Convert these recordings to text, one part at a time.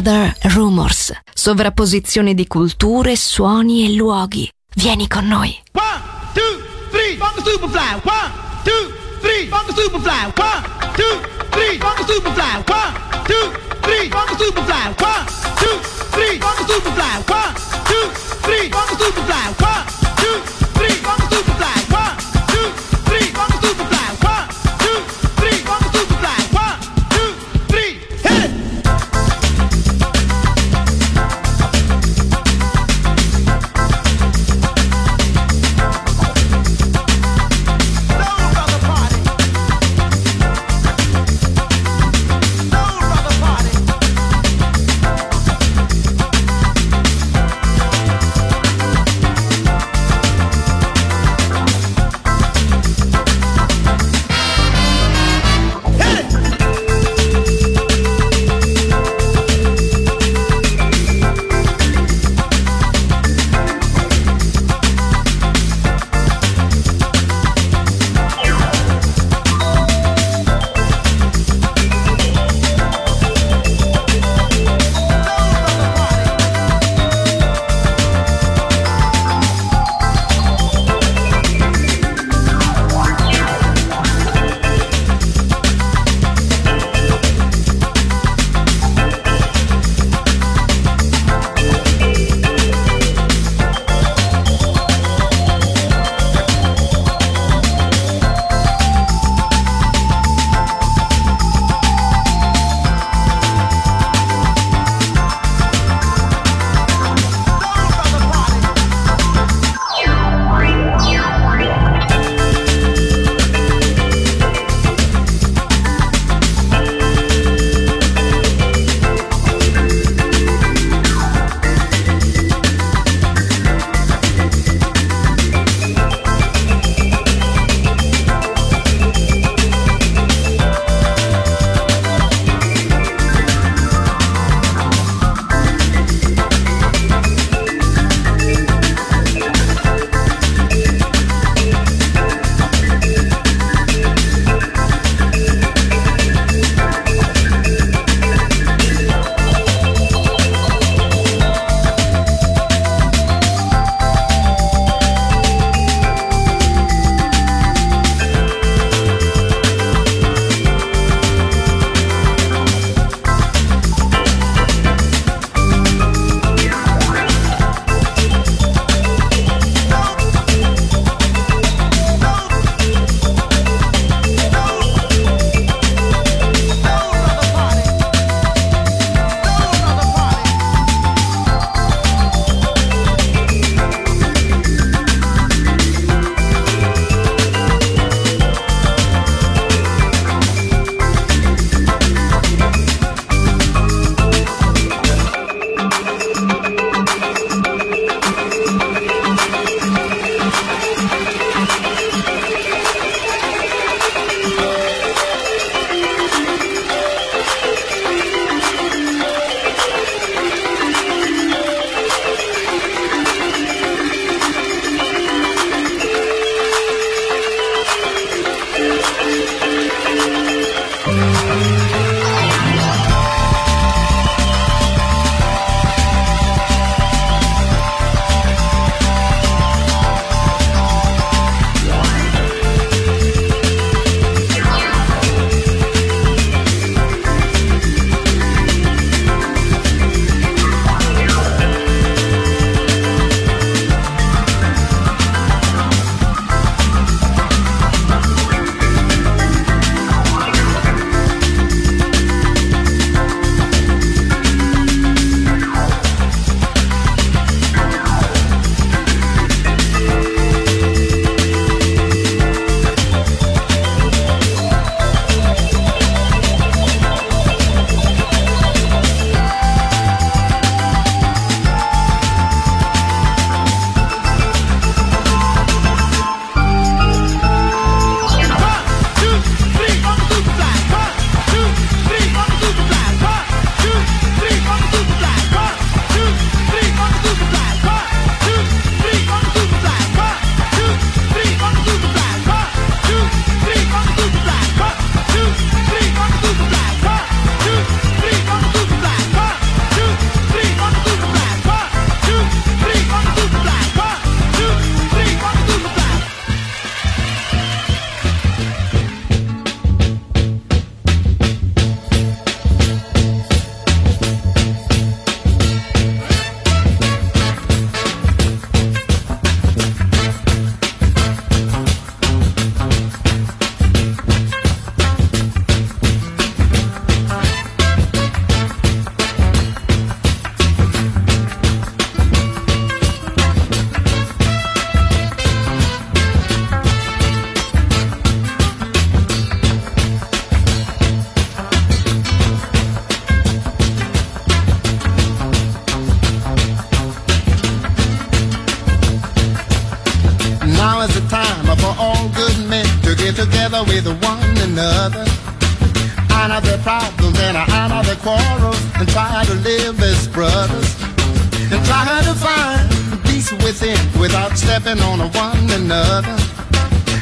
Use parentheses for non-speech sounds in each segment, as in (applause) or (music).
Other Rumors. Sovrapposizione di culture, suoni e luoghi. Vieni con noi. 1, 2, 3, funk superfly. 1, 2, 3, funk superfly. One, two, three, funk superfly. One, two, three, funk superfly. One, two, three, funk superfly. One, two, three, funk superfly.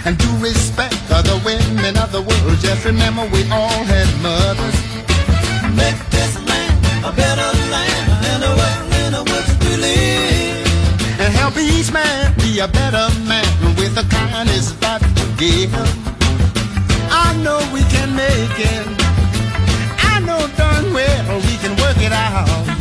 and to respect other women of the world. Just remember we all had mothers. Make this land a better land and a world in which we live. And help each man be a better man with the kindness that you give. I know we can make it. I know darn well we can work it out.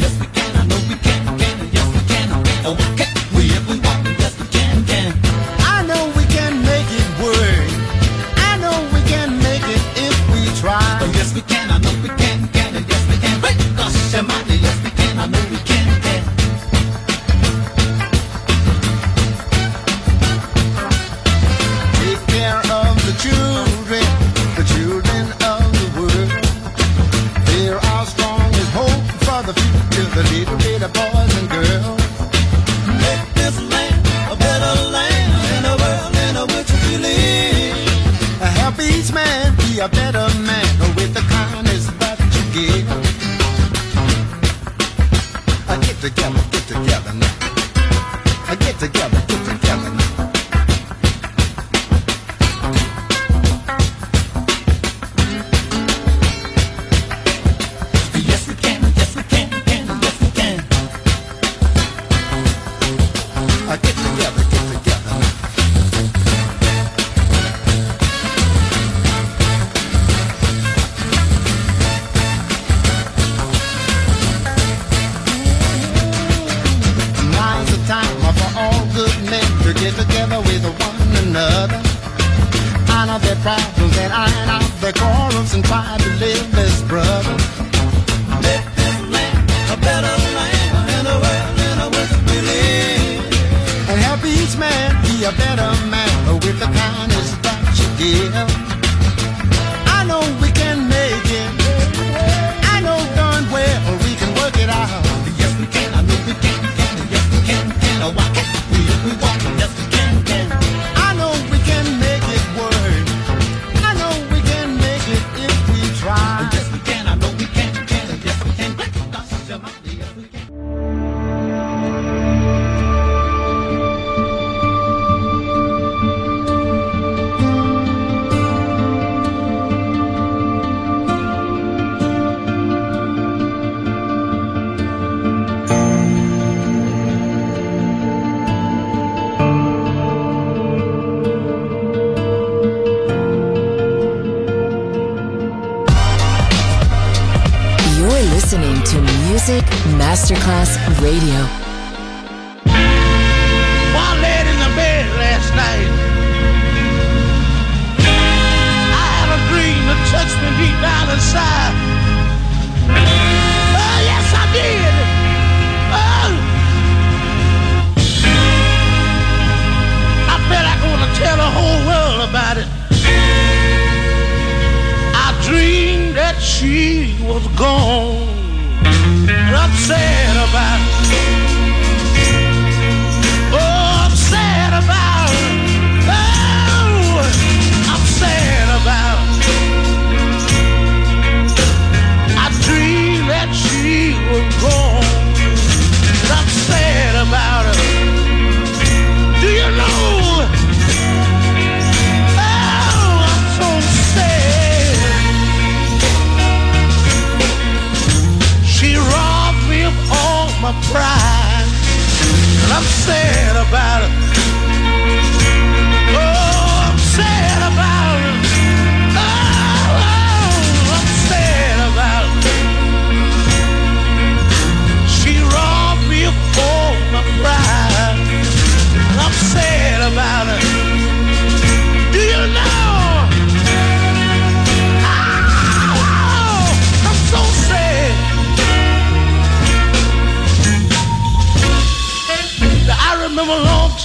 there.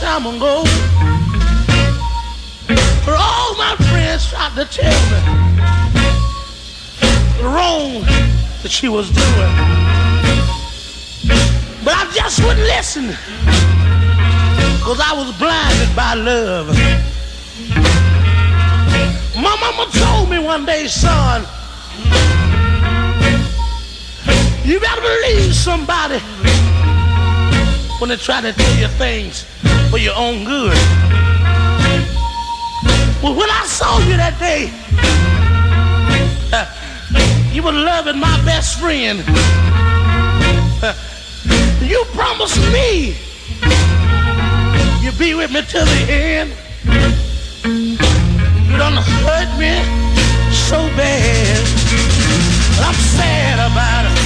time ago. For all my friends tried to tell me the wrong that she was doing. But I just wouldn't listen. Cause I was blinded by love. My mama told me one day, son, you better believe somebody when they try to tell you things for your own good. Well, when I saw you that day, (laughs) you were loving my best friend. (laughs) You promised me you'd be with me till the end. You done hurt me so bad. I'm sad about it.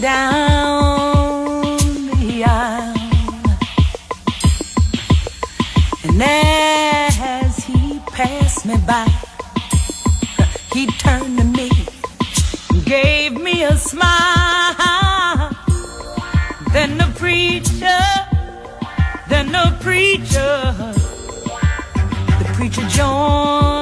down the aisle. And as he passed me by, he turned to me and gave me a smile. Then the preacher, then the preacher, the preacher joined.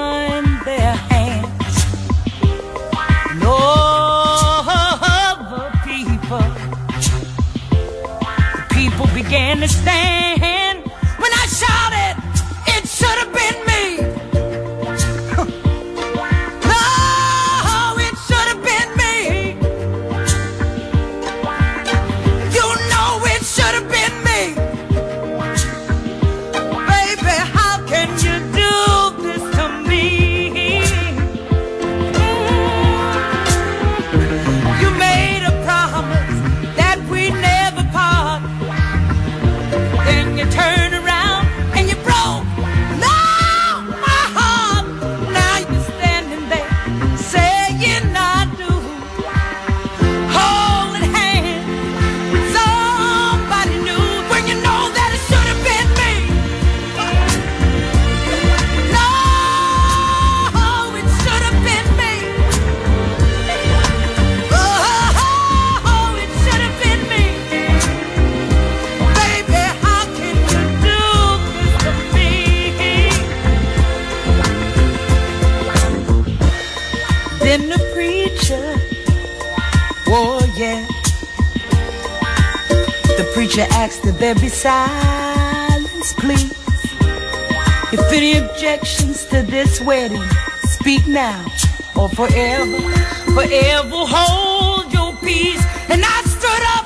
Could there be silence, please? If any objections to this wedding, speak now or forever, forever hold your peace. And I stood up.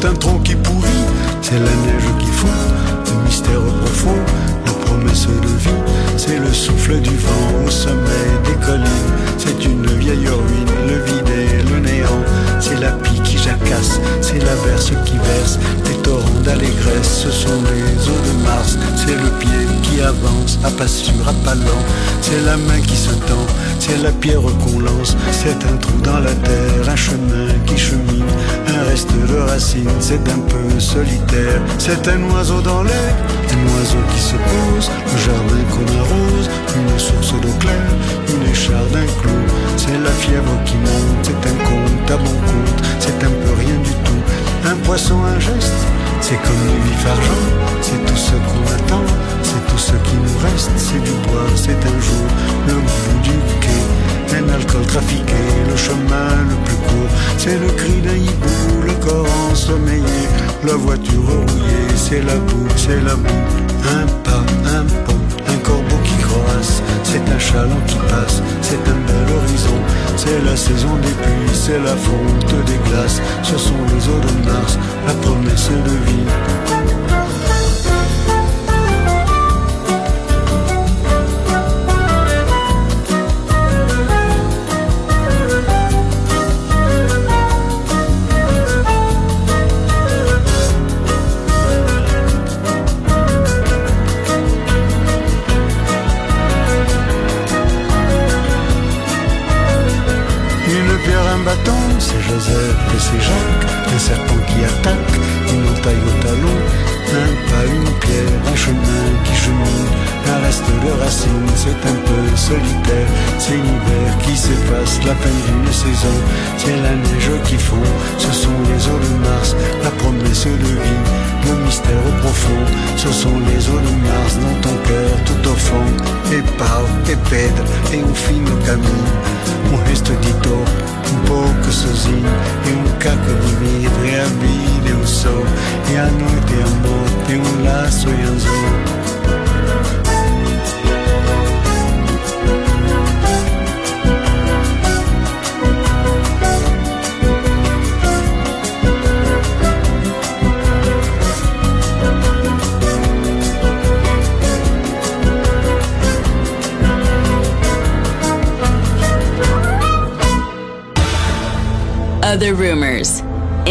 tout à pas sûr, à pas lent. C'est la main qui se tend, c'est la pierre qu'on lance. C'est un trou dans la terre, un chemin qui chemine. Un reste de racines, c'est un peu solitaire. C'est un oiseau dans l'air, un oiseau qui se pose. Le jardin qu'on arrose, une source d'eau claire, une écharde, un clou. C'est la fièvre qui monte, c'est un conte à bon compte. C'est un peu rien du tout, un poisson, un geste. C'est comme du vif argent, c'est tout ce qu'on attend, c'est tout ce qui nous reste, c'est du bois, c'est un jour, le bout du quai, un alcool trafiqué, le chemin le plus court, c'est le cri d'un hibou, le corps ensommeillé, la voiture rouillée, c'est la boue, c'est la boue, un pas, un pont, un corbeau qui croasse, c'est un chaland qui passe, c'est un bel horizon, c'est la saison des pluies, c'est la fonte des glaces, ce sont les eaux de Mars, la promesse de vie. La fin d'une saison. C'est la neige qui fond,